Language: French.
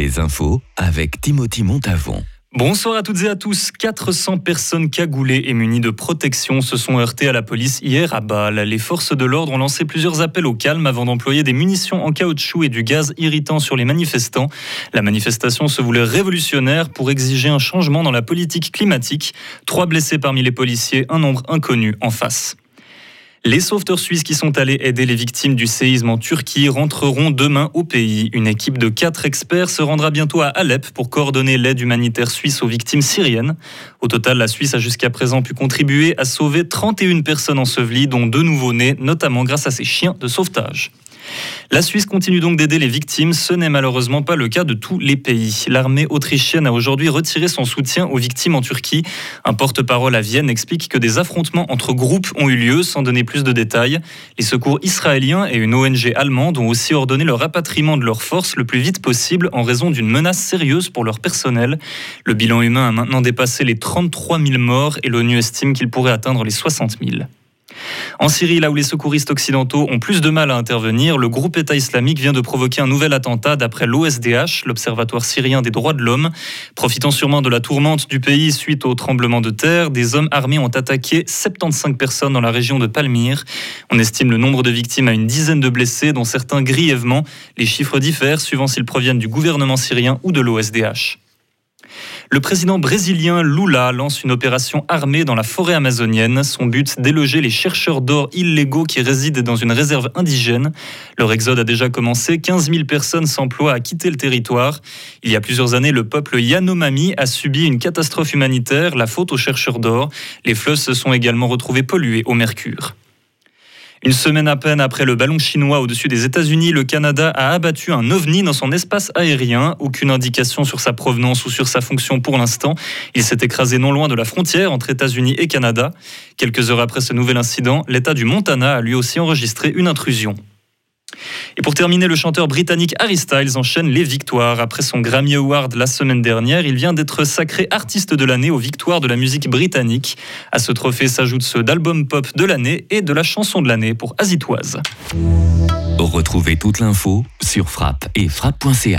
Les infos avec Timothy Montavon. Bonsoir à toutes et à tous. 400 personnes cagoulées et munies de protection se sont heurtées à la police hier à Bâle. Les forces de l'ordre ont lancé plusieurs appels au calme avant d'employer des munitions en caoutchouc et du gaz irritant sur les manifestants. La manifestation se voulait révolutionnaire pour exiger un changement dans la politique climatique. Trois blessés parmi les policiers, un nombre inconnu en face. Les sauveteurs suisses qui sont allés aider les victimes du séisme en Turquie rentreront demain au pays. Une équipe de quatre experts se rendra bientôt à Alep pour coordonner l'aide humanitaire suisse aux victimes syriennes. Au total, la Suisse a jusqu'à présent pu contribuer à sauver 31 personnes ensevelies, dont deux nouveau-nés, notamment grâce à ses chiens de sauvetage. La Suisse continue donc d'aider les victimes. Ce n'est malheureusement pas le cas de tous les pays. L'armée autrichienne a aujourd'hui retiré son soutien aux victimes en Turquie. Un porte-parole à Vienne explique que des affrontements entre groupes ont eu lieu sans donner plus de détails. Les secours israéliens et une ONG allemande ont aussi ordonné le rapatriement de leurs forces le plus vite possible en raison d'une menace sérieuse pour leur personnel. Le bilan humain a maintenant dépassé les 33 000 morts et l'ONU estime qu'il pourrait atteindre les 60 000. En Syrie, là où les secouristes occidentaux ont plus de mal à intervenir, le groupe État islamique vient de provoquer un nouvel attentat d'après l'OSDH, l'Observatoire syrien des droits de l'homme. Profitant sûrement de la tourmente du pays suite au tremblement de terre, des hommes armés ont attaqué 75 personnes dans la région de Palmyre. On estime le nombre de victimes à une dizaine de blessés, dont certains grièvement. Les chiffres diffèrent suivant s'ils proviennent du gouvernement syrien ou de l'OSDH. Le président brésilien Lula lance une opération armée dans la forêt amazonienne. Son but, déloger les chercheurs d'or illégaux qui résident dans une réserve indigène. Leur exode a déjà commencé. 15 000 personnes s'emploient à quitter le territoire. Il y a plusieurs années, le peuple Yanomami a subi une catastrophe humanitaire, la faute aux chercheurs d'or. Les fleuves se sont également retrouvés pollués au mercure. Une semaine à peine après le ballon chinois au-dessus des États-Unis, le Canada a abattu un ovni dans son espace aérien. Aucune indication sur sa provenance ou sur sa fonction pour l'instant. Il s'est écrasé non loin de la frontière entre États-Unis et Canada. Quelques heures après ce nouvel incident, l'État du Montana a lui aussi enregistré une intrusion. Et pour terminer, le chanteur britannique Harry Styles enchaîne les victoires. Après son Grammy Award la semaine dernière, il vient d'être sacré artiste de l'année aux victoires de la musique britannique. À ce trophée s'ajoutent ceux d'album pop de l'année et de la chanson de l'année pour Azitoise. Retrouvez toute l'info sur frappe et frappe.ch.